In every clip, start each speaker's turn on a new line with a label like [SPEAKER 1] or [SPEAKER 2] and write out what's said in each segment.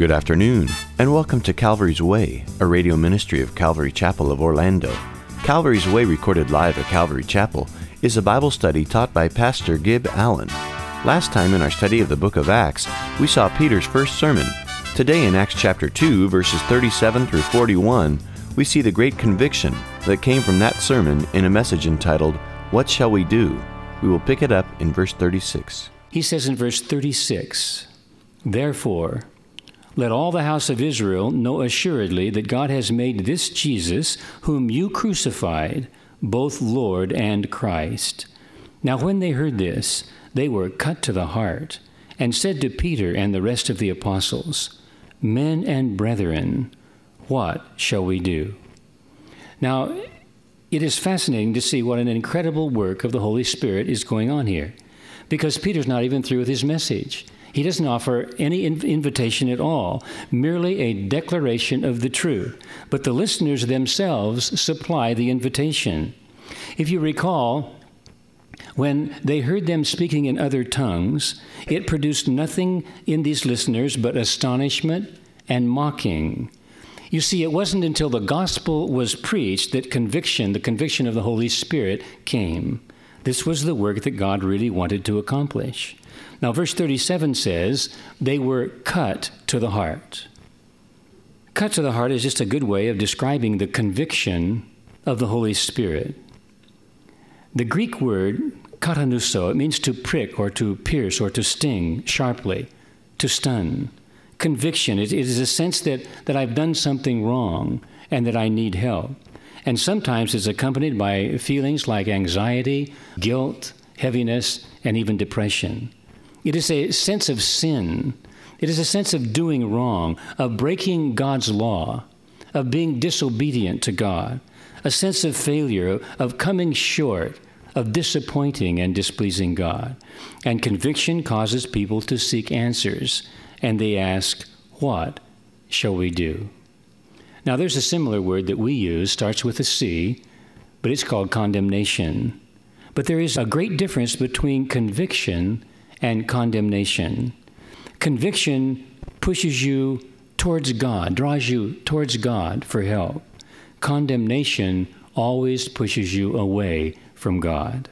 [SPEAKER 1] Good afternoon, and welcome to Calvary's Way, a radio ministry of Calvary Chapel of Orlando. Calvary's Way, recorded live at Calvary Chapel, is a Bible study taught by Pastor Gib Allen. Last time in our study of the book of Acts, we saw Peter's first sermon. Today in Acts chapter 2, verses 37 through 41, we see the great conviction that came from that sermon in a message entitled, What Shall We Do? We will pick it up in verse 36.
[SPEAKER 2] He says in verse 36 Therefore, let all the house of Israel know assuredly that God has made this Jesus, whom you crucified, both Lord and Christ. Now, when they heard this, they were cut to the heart, and said to Peter and the rest of the apostles, Men and brethren, what shall we do? Now, it is fascinating to see what an incredible work of the Holy Spirit is going on here, because Peter's not even through with his message. He doesn't offer any invitation at all, merely a declaration of the truth. But the listeners themselves supply the invitation. If you recall, when they heard them speaking in other tongues, it produced nothing in these listeners but astonishment and mocking. You see, it wasn't until the gospel was preached that conviction, the conviction of the Holy Spirit, came. This was the work that God really wanted to accomplish. Now, verse 37 says, they were cut to the heart. Cut to the heart is just a good way of describing the conviction of the Holy Spirit. The Greek word katanuso, it means to prick or to pierce or to sting sharply, to stun. Conviction, it, it is a sense that, that I've done something wrong and that I need help. And sometimes it's accompanied by feelings like anxiety, guilt, heaviness, and even depression. It is a sense of sin. It is a sense of doing wrong, of breaking God's law, of being disobedient to God, a sense of failure, of coming short, of disappointing and displeasing God. And conviction causes people to seek answers, and they ask, What shall we do? Now, there's a similar word that we use, starts with a C, but it's called condemnation. But there is a great difference between conviction and condemnation. Conviction pushes you towards God, draws you towards God for help. Condemnation always pushes you away from God.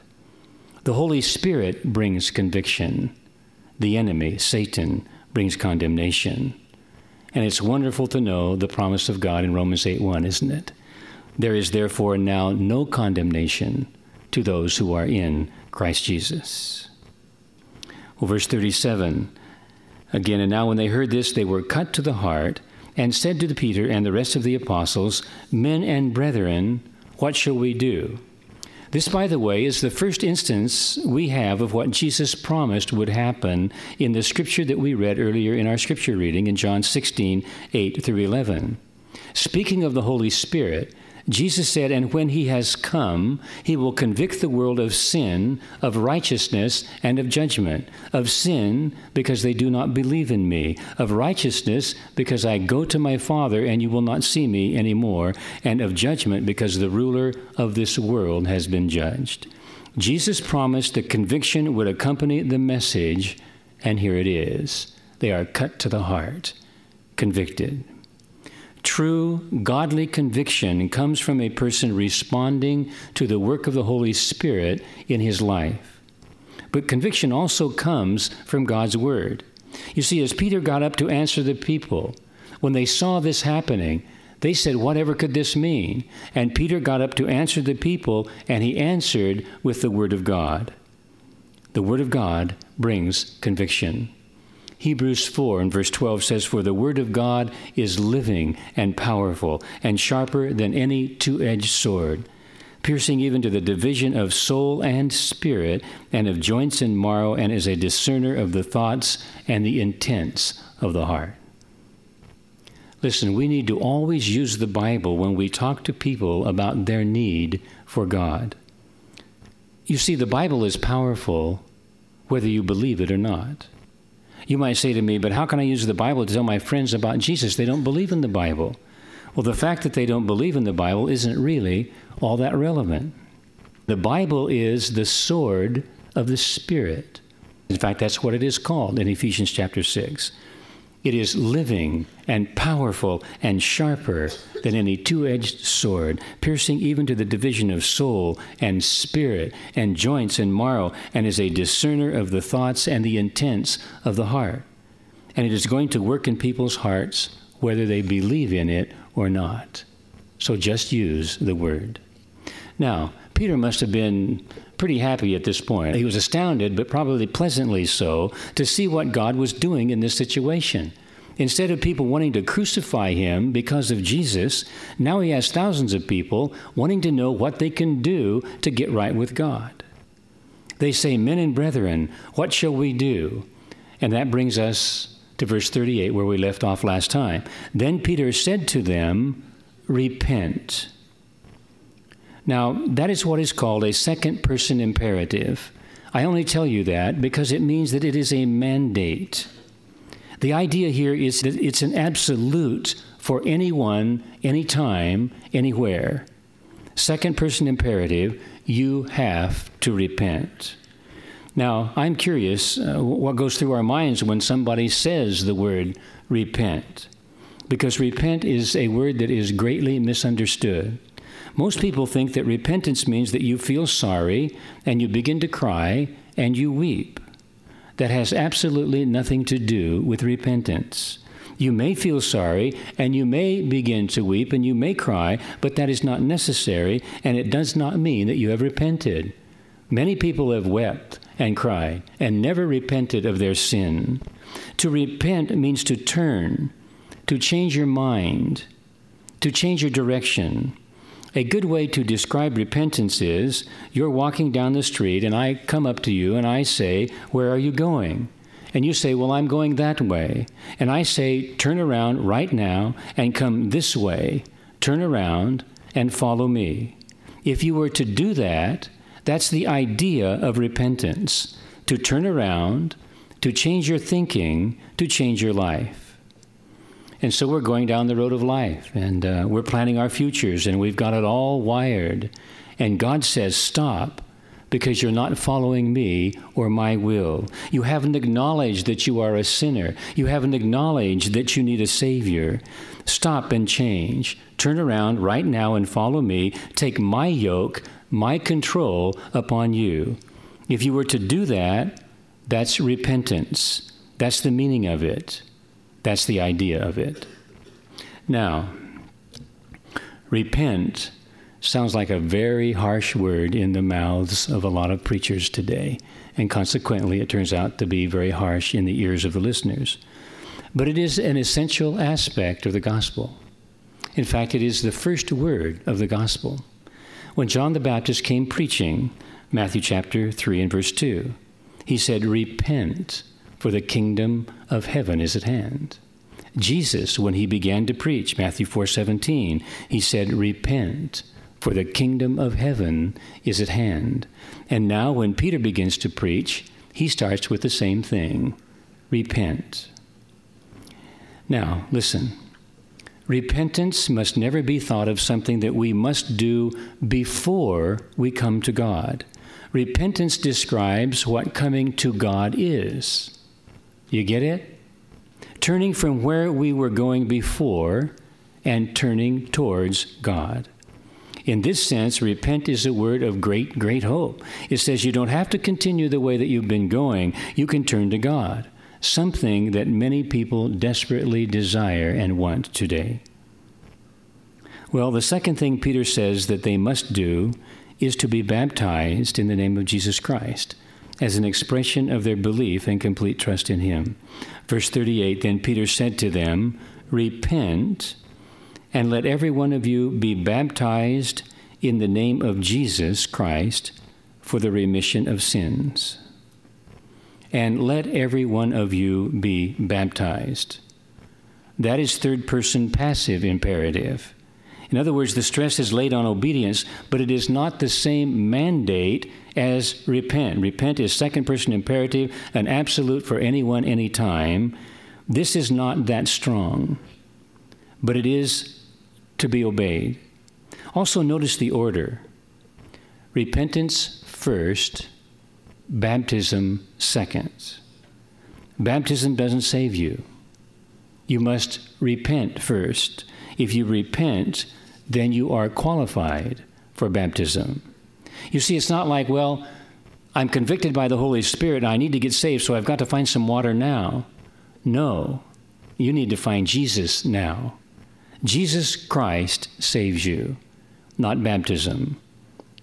[SPEAKER 2] The Holy Spirit brings conviction. The enemy, Satan, brings condemnation. And it's wonderful to know the promise of God in Romans 8 1, isn't it? There is therefore now no condemnation to those who are in Christ Jesus. Well, verse 37 again, and now when they heard this, they were cut to the heart and said to the Peter and the rest of the apostles, Men and brethren, what shall we do? This, by the way, is the first instance we have of what Jesus promised would happen in the scripture that we read earlier in our scripture reading in John 16, 8 through 11. Speaking of the Holy Spirit, Jesus said, And when he has come, he will convict the world of sin, of righteousness, and of judgment. Of sin, because they do not believe in me. Of righteousness, because I go to my Father, and you will not see me anymore. And of judgment, because the ruler of this world has been judged. Jesus promised the conviction would accompany the message, and here it is. They are cut to the heart, convicted. True godly conviction comes from a person responding to the work of the Holy Spirit in his life. But conviction also comes from God's Word. You see, as Peter got up to answer the people, when they saw this happening, they said, Whatever could this mean? And Peter got up to answer the people, and he answered with the Word of God. The Word of God brings conviction. Hebrews 4 and verse 12 says, For the word of God is living and powerful and sharper than any two edged sword, piercing even to the division of soul and spirit, and of joints and marrow, and is a discerner of the thoughts and the intents of the heart. Listen, we need to always use the Bible when we talk to people about their need for God. You see, the Bible is powerful whether you believe it or not. You might say to me, but how can I use the Bible to tell my friends about Jesus? They don't believe in the Bible. Well, the fact that they don't believe in the Bible isn't really all that relevant. The Bible is the sword of the Spirit. In fact, that's what it is called in Ephesians chapter 6. It is living and powerful and sharper than any two edged sword, piercing even to the division of soul and spirit and joints and marrow, and is a discerner of the thoughts and the intents of the heart. And it is going to work in people's hearts whether they believe in it or not. So just use the word. Now, Peter must have been pretty happy at this point. He was astounded, but probably pleasantly so, to see what God was doing in this situation. Instead of people wanting to crucify him because of Jesus, now he has thousands of people wanting to know what they can do to get right with God. They say, Men and brethren, what shall we do? And that brings us to verse 38, where we left off last time. Then Peter said to them, Repent. Now, that is what is called a second person imperative. I only tell you that because it means that it is a mandate. The idea here is that it's an absolute for anyone, anytime, anywhere. Second person imperative, you have to repent. Now, I'm curious uh, what goes through our minds when somebody says the word repent. Because repent is a word that is greatly misunderstood. Most people think that repentance means that you feel sorry and you begin to cry and you weep. That has absolutely nothing to do with repentance. You may feel sorry and you may begin to weep and you may cry, but that is not necessary and it does not mean that you have repented. Many people have wept and cried and never repented of their sin. To repent means to turn, to change your mind, to change your direction. A good way to describe repentance is you're walking down the street and I come up to you and I say, Where are you going? And you say, Well, I'm going that way. And I say, Turn around right now and come this way. Turn around and follow me. If you were to do that, that's the idea of repentance to turn around, to change your thinking, to change your life. And so we're going down the road of life and uh, we're planning our futures and we've got it all wired. And God says, Stop, because you're not following me or my will. You haven't acknowledged that you are a sinner. You haven't acknowledged that you need a Savior. Stop and change. Turn around right now and follow me. Take my yoke, my control upon you. If you were to do that, that's repentance. That's the meaning of it. That's the idea of it. Now, repent sounds like a very harsh word in the mouths of a lot of preachers today, and consequently, it turns out to be very harsh in the ears of the listeners. But it is an essential aspect of the gospel. In fact, it is the first word of the gospel. When John the Baptist came preaching, Matthew chapter 3 and verse 2, he said, Repent, for the kingdom of heaven is at hand. Jesus, when he began to preach, Matthew 4:17, he said, "Repent, for the kingdom of heaven is at hand." And now when Peter begins to preach, he starts with the same thing, repent. Now, listen. Repentance must never be thought of something that we must do before we come to God. Repentance describes what coming to God is. You get it? Turning from where we were going before and turning towards God. In this sense, repent is a word of great, great hope. It says you don't have to continue the way that you've been going, you can turn to God, something that many people desperately desire and want today. Well, the second thing Peter says that they must do is to be baptized in the name of Jesus Christ as an expression of their belief and complete trust in Him. Verse 38 Then Peter said to them, Repent, and let every one of you be baptized in the name of Jesus Christ for the remission of sins. And let every one of you be baptized. That is third person passive imperative. In other words, the stress is laid on obedience, but it is not the same mandate as repent. Repent is second person imperative, an absolute for anyone, anytime. This is not that strong, but it is to be obeyed. Also, notice the order repentance first, baptism second. Baptism doesn't save you. you must repent first. If you repent, then you are qualified for baptism. You see, it's not like, well, I'm convicted by the Holy Spirit I need to get saved, so I've got to find some water now. No, you need to find Jesus now. Jesus Christ saves you, not baptism.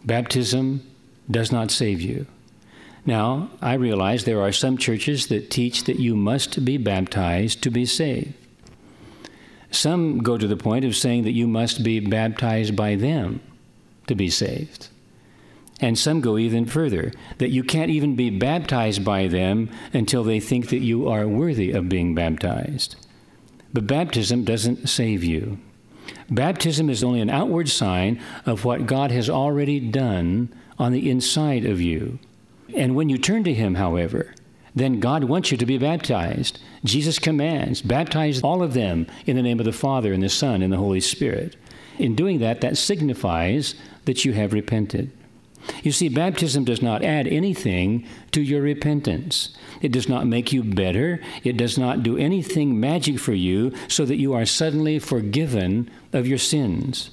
[SPEAKER 2] Baptism does not save you. Now, I realize there are some churches that teach that you must be baptized to be saved. Some go to the point of saying that you must be baptized by them to be saved. And some go even further, that you can't even be baptized by them until they think that you are worthy of being baptized. But baptism doesn't save you. Baptism is only an outward sign of what God has already done on the inside of you. And when you turn to Him, however, then God wants you to be baptized. Jesus commands, baptize all of them in the name of the Father and the Son and the Holy Spirit. In doing that, that signifies that you have repented. You see, baptism does not add anything to your repentance. It does not make you better. It does not do anything magic for you so that you are suddenly forgiven of your sins.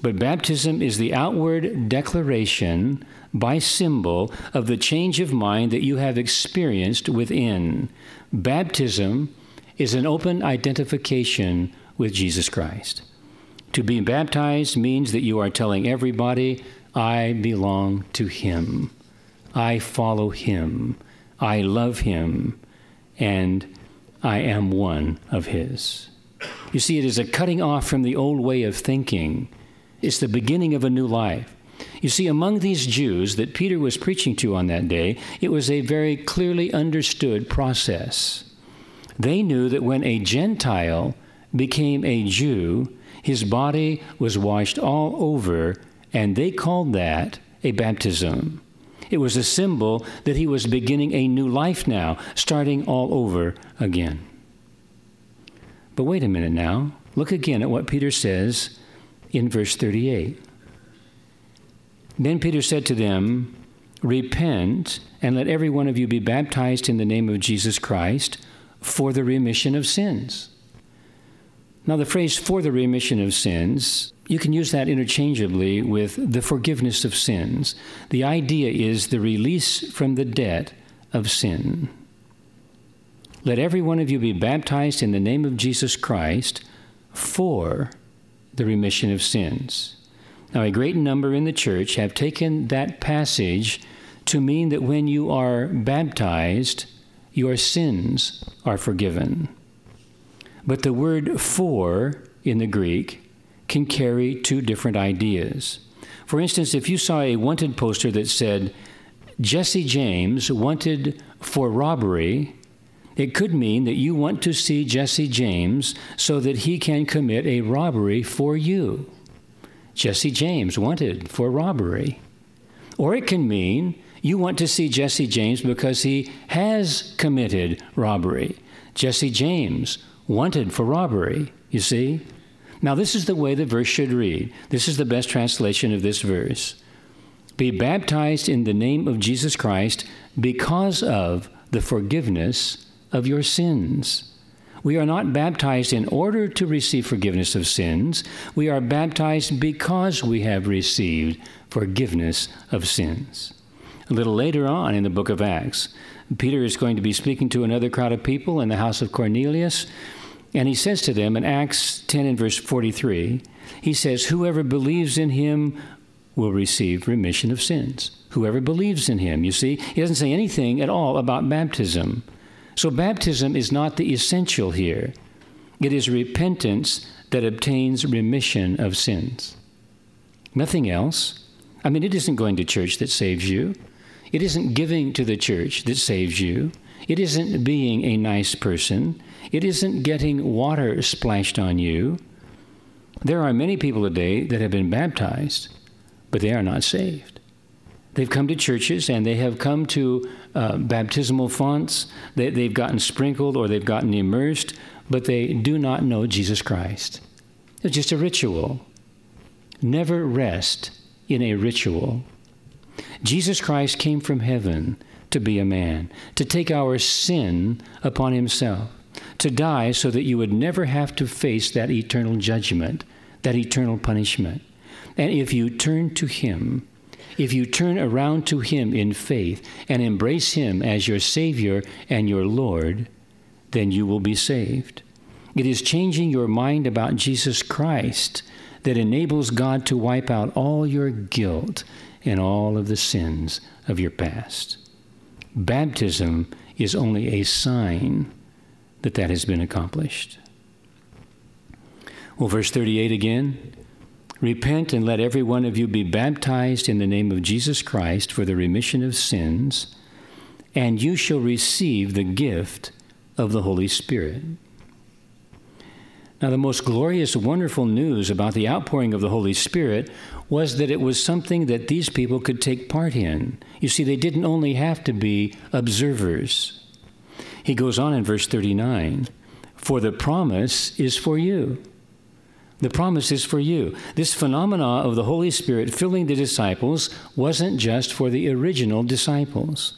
[SPEAKER 2] But baptism is the outward declaration by symbol of the change of mind that you have experienced within. Baptism is an open identification with Jesus Christ. To be baptized means that you are telling everybody, I belong to Him. I follow Him. I love Him. And I am one of His. You see, it is a cutting off from the old way of thinking. It's the beginning of a new life. You see, among these Jews that Peter was preaching to on that day, it was a very clearly understood process. They knew that when a Gentile became a Jew, his body was washed all over and they called that a baptism. It was a symbol that he was beginning a new life now, starting all over again. But wait a minute now. Look again at what Peter says in verse 38. Then Peter said to them, Repent, and let every one of you be baptized in the name of Jesus Christ for the remission of sins. Now, the phrase for the remission of sins you can use that interchangeably with the forgiveness of sins. The idea is the release from the debt of sin. Let every one of you be baptized in the name of Jesus Christ for the remission of sins. Now, a great number in the church have taken that passage to mean that when you are baptized, your sins are forgiven. But the word for in the Greek can carry two different ideas. For instance, if you saw a wanted poster that said, Jesse James wanted for robbery, it could mean that you want to see Jesse James so that he can commit a robbery for you. Jesse James wanted for robbery. Or it can mean you want to see Jesse James because he has committed robbery. Jesse James wanted for robbery, you see? Now, this is the way the verse should read. This is the best translation of this verse. Be baptized in the name of Jesus Christ because of the forgiveness of your sins. We are not baptized in order to receive forgiveness of sins. We are baptized because we have received forgiveness of sins. A little later on in the book of Acts, Peter is going to be speaking to another crowd of people in the house of Cornelius. And he says to them in Acts 10 and verse 43, he says, Whoever believes in him will receive remission of sins. Whoever believes in him. You see, he doesn't say anything at all about baptism. So baptism is not the essential here, it is repentance that obtains remission of sins. Nothing else. I mean, it isn't going to church that saves you. It isn't giving to the church that saves you. It isn't being a nice person. It isn't getting water splashed on you. There are many people today that have been baptized, but they are not saved. They've come to churches and they have come to uh, baptismal fonts. They, they've gotten sprinkled or they've gotten immersed, but they do not know Jesus Christ. It's just a ritual. Never rest in a ritual. Jesus Christ came from heaven to be a man, to take our sin upon himself to die so that you would never have to face that eternal judgment, that eternal punishment. And if you turn to Him, if you turn around to Him in faith and embrace Him as your Savior and your Lord, then you will be saved. It is changing your mind about Jesus Christ that enables God to wipe out all your guilt and all of the sins of your past. Baptism is only a sign that that has been accomplished. Well, verse 38 again Repent and let every one of you be baptized in the name of Jesus Christ for the remission of sins, and you shall receive the gift of the Holy Spirit. Now, the most glorious, wonderful news about the outpouring of the Holy Spirit was that it was something that these people could take part in. You see, they didn't only have to be observers. He goes on in verse 39 For the promise is for you. The promise is for you. This phenomena of the Holy Spirit filling the disciples wasn't just for the original disciples.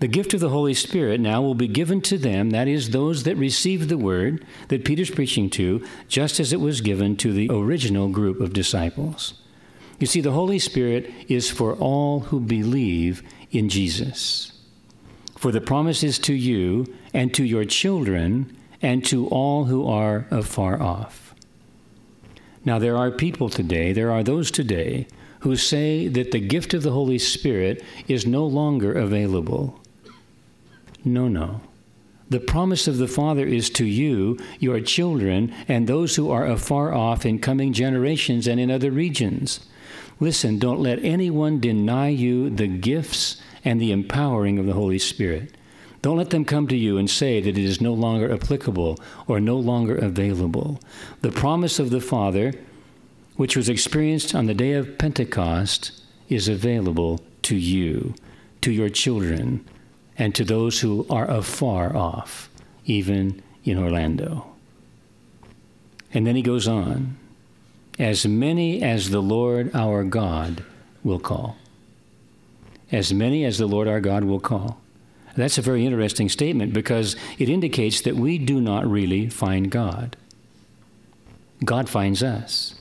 [SPEAKER 2] The gift of the Holy Spirit now will be given to them, that is, those that received the word that Peter's preaching to, just as it was given to the original group of disciples. You see, the Holy Spirit is for all who believe in Jesus. For the promise is to you and to your children and to all who are afar off. Now, there are people today, there are those today, who say that the gift of the Holy Spirit is no longer available. No, no. The promise of the Father is to you, your children, and those who are afar off in coming generations and in other regions. Listen, don't let anyone deny you the gifts and the empowering of the Holy Spirit. Don't let them come to you and say that it is no longer applicable or no longer available. The promise of the Father, which was experienced on the day of Pentecost, is available to you, to your children, and to those who are afar off, even in Orlando. And then he goes on as many as the Lord our God will call. As many as the Lord our God will call. That's a very interesting statement because it indicates that we do not really find God. God finds us.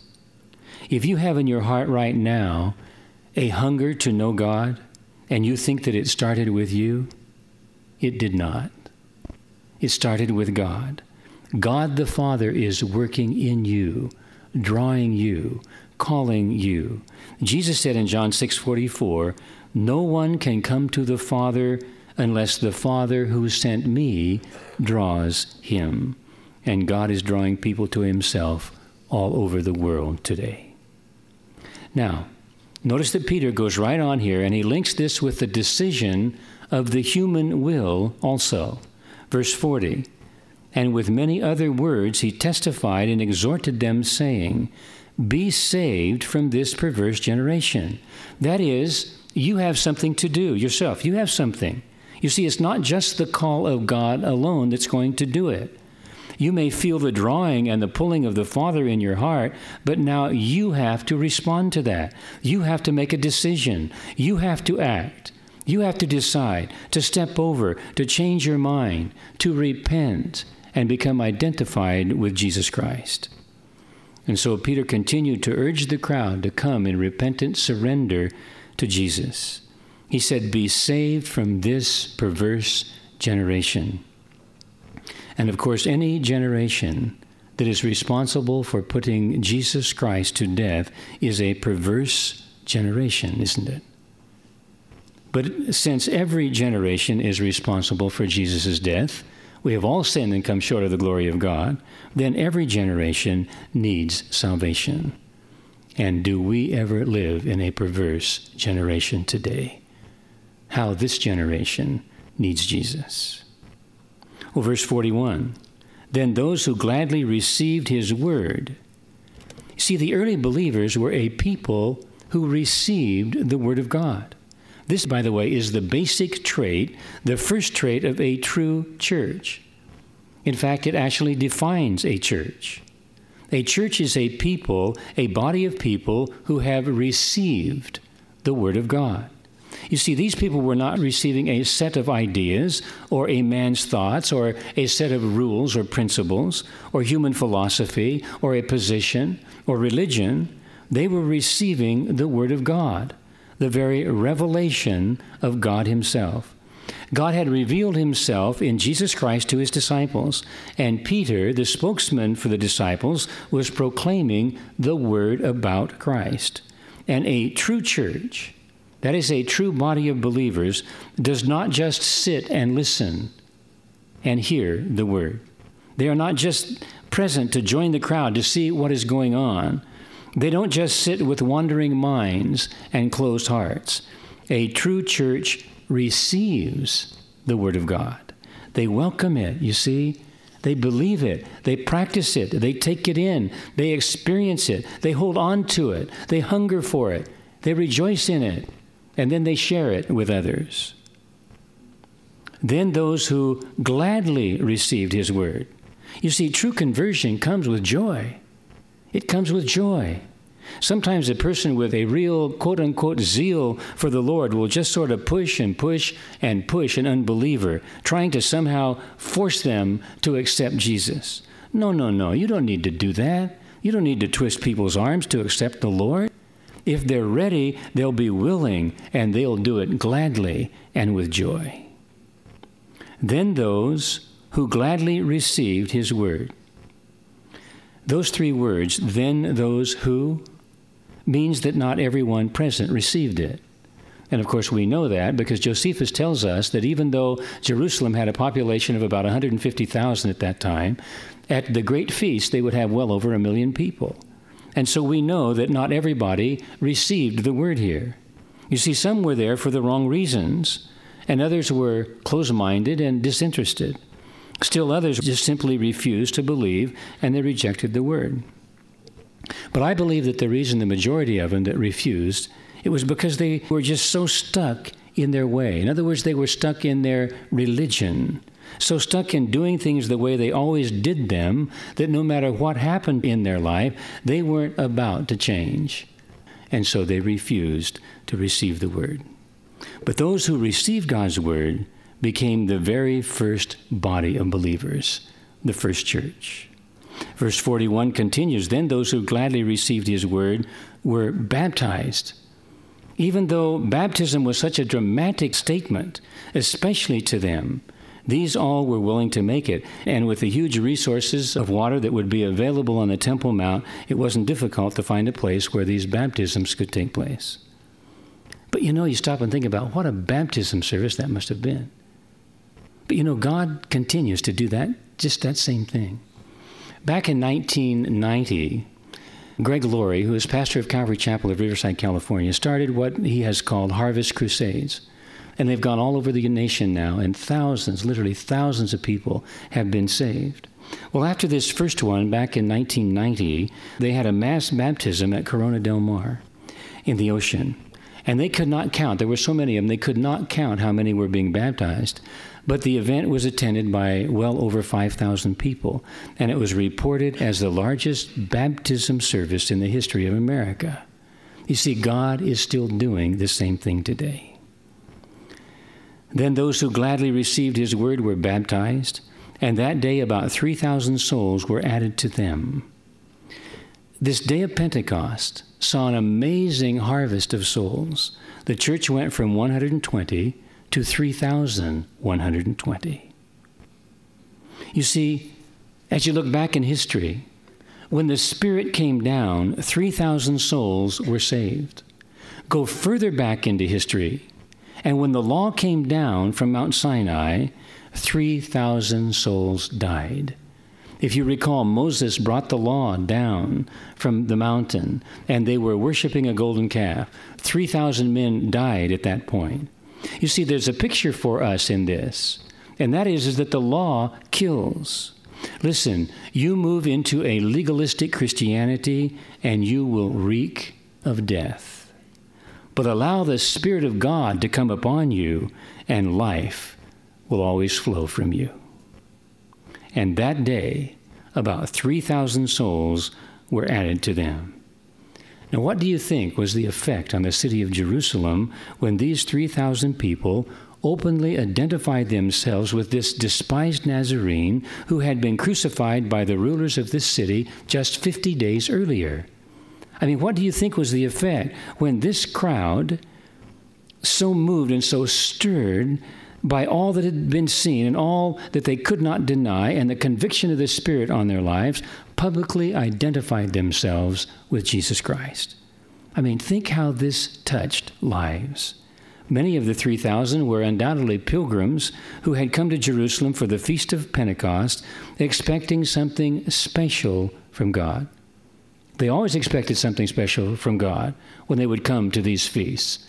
[SPEAKER 2] If you have in your heart right now a hunger to know God and you think that it started with you, it did not. It started with God. God the Father is working in you, drawing you, calling you. Jesus said in John 6:44, "No one can come to the Father unless the Father who sent me draws him." And God is drawing people to himself all over the world today. Now, notice that Peter goes right on here and he links this with the decision of the human will also. Verse 40 And with many other words he testified and exhorted them, saying, Be saved from this perverse generation. That is, you have something to do yourself. You have something. You see, it's not just the call of God alone that's going to do it. You may feel the drawing and the pulling of the Father in your heart, but now you have to respond to that. You have to make a decision. You have to act. You have to decide to step over, to change your mind, to repent, and become identified with Jesus Christ. And so Peter continued to urge the crowd to come in repentant surrender to Jesus. He said, Be saved from this perverse generation. And of course, any generation that is responsible for putting Jesus Christ to death is a perverse generation, isn't it? But since every generation is responsible for Jesus' death, we have all sinned and come short of the glory of God, then every generation needs salvation. And do we ever live in a perverse generation today? How this generation needs Jesus. Well, verse 41 Then those who gladly received his word. See, the early believers were a people who received the word of God. This, by the way, is the basic trait, the first trait of a true church. In fact, it actually defines a church. A church is a people, a body of people who have received the Word of God. You see, these people were not receiving a set of ideas or a man's thoughts or a set of rules or principles or human philosophy or a position or religion. They were receiving the Word of God, the very revelation of God Himself. God had revealed himself in Jesus Christ to his disciples, and Peter, the spokesman for the disciples, was proclaiming the word about Christ. And a true church, that is, a true body of believers, does not just sit and listen and hear the word. They are not just present to join the crowd to see what is going on. They don't just sit with wandering minds and closed hearts. A true church receives the Word of God. They welcome it, you see. They believe it. They practice it. They take it in. They experience it. They hold on to it. They hunger for it. They rejoice in it. And then they share it with others. Then those who gladly received His Word. You see, true conversion comes with joy. It comes with joy. Sometimes a person with a real quote unquote zeal for the Lord will just sort of push and push and push an unbeliever, trying to somehow force them to accept Jesus. No, no, no. You don't need to do that. You don't need to twist people's arms to accept the Lord. If they're ready, they'll be willing and they'll do it gladly and with joy. Then those who gladly received his word. Those three words, then those who means that not everyone present received it. And of course, we know that because Josephus tells us that even though Jerusalem had a population of about 150,000 at that time, at the great feast they would have well over a million people. And so we know that not everybody received the word here. You see, some were there for the wrong reasons, and others were close minded and disinterested. Still, others just simply refused to believe and they rejected the word. But I believe that the reason the majority of them that refused, it was because they were just so stuck in their way. In other words, they were stuck in their religion, so stuck in doing things the way they always did them that no matter what happened in their life, they weren't about to change. And so they refused to receive the word. But those who received God's word became the very first body of believers, the first church. Verse 41 continues Then those who gladly received his word were baptized. Even though baptism was such a dramatic statement, especially to them, these all were willing to make it. And with the huge resources of water that would be available on the Temple Mount, it wasn't difficult to find a place where these baptisms could take place. But you know, you stop and think about what a baptism service that must have been. But you know, God continues to do that, just that same thing. Back in 1990, Greg Laurie, who is pastor of Calvary Chapel of Riverside, California, started what he has called Harvest Crusades. And they've gone all over the nation now, and thousands, literally thousands of people have been saved. Well, after this first one, back in 1990, they had a mass baptism at Corona del Mar in the ocean. And they could not count. There were so many of them, they could not count how many were being baptized. But the event was attended by well over 5,000 people, and it was reported as the largest baptism service in the history of America. You see, God is still doing the same thing today. Then those who gladly received his word were baptized, and that day about 3,000 souls were added to them. This day of Pentecost saw an amazing harvest of souls. The church went from 120 to 3,120. You see, as you look back in history, when the Spirit came down, 3,000 souls were saved. Go further back into history, and when the law came down from Mount Sinai, 3,000 souls died. If you recall, Moses brought the law down from the mountain, and they were worshiping a golden calf. 3,000 men died at that point. You see, there's a picture for us in this, and that is, is that the law kills. Listen, you move into a legalistic Christianity and you will reek of death. But allow the Spirit of God to come upon you, and life will always flow from you. And that day, about 3,000 souls were added to them. Now, what do you think was the effect on the city of Jerusalem when these 3,000 people openly identified themselves with this despised Nazarene who had been crucified by the rulers of this city just 50 days earlier? I mean, what do you think was the effect when this crowd, so moved and so stirred by all that had been seen and all that they could not deny, and the conviction of the Spirit on their lives, publicly identified themselves with Jesus Christ? I mean, think how this touched lives. Many of the 3,000 were undoubtedly pilgrims who had come to Jerusalem for the Feast of Pentecost, expecting something special from God. They always expected something special from God when they would come to these feasts,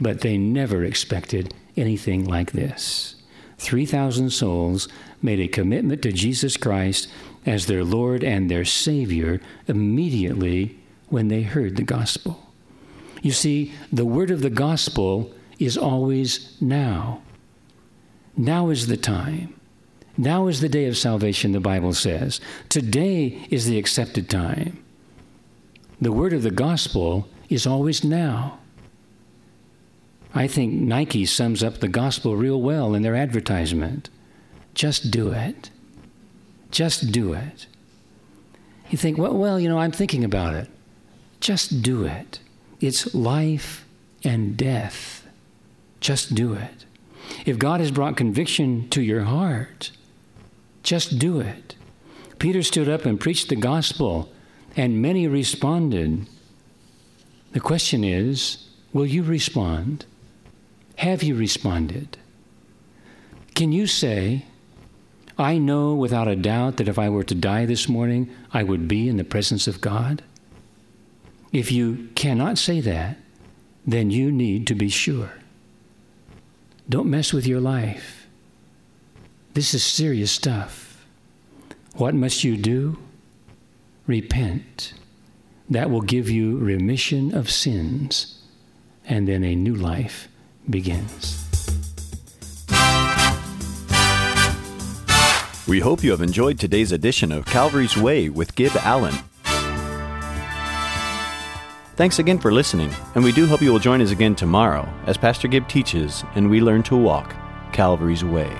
[SPEAKER 2] but they never expected anything like this. 3,000 souls made a commitment to Jesus Christ as their Lord and their Savior immediately when they heard the gospel. You see, the word of the gospel is always now. Now is the time. Now is the day of salvation, the Bible says. Today is the accepted time. The word of the gospel is always now. I think Nike sums up the gospel real well in their advertisement. Just do it. Just do it. You think, well, well, you know, I'm thinking about it. Just do it. It's life and death. Just do it. If God has brought conviction to your heart, just do it. Peter stood up and preached the gospel, and many responded. The question is will you respond? Have you responded? Can you say, I know without a doubt that if I were to die this morning, I would be in the presence of God? If you cannot say that, then you need to be sure. Don't mess with your life. This is serious stuff. What must you do? Repent. That will give you remission of sins, and then a new life begins.
[SPEAKER 1] We hope you have enjoyed today's edition of Calvary's Way with Gib Allen. Thanks again for listening, and we do hope you will join us again tomorrow as Pastor Gib teaches and we learn to walk Calvary's Way.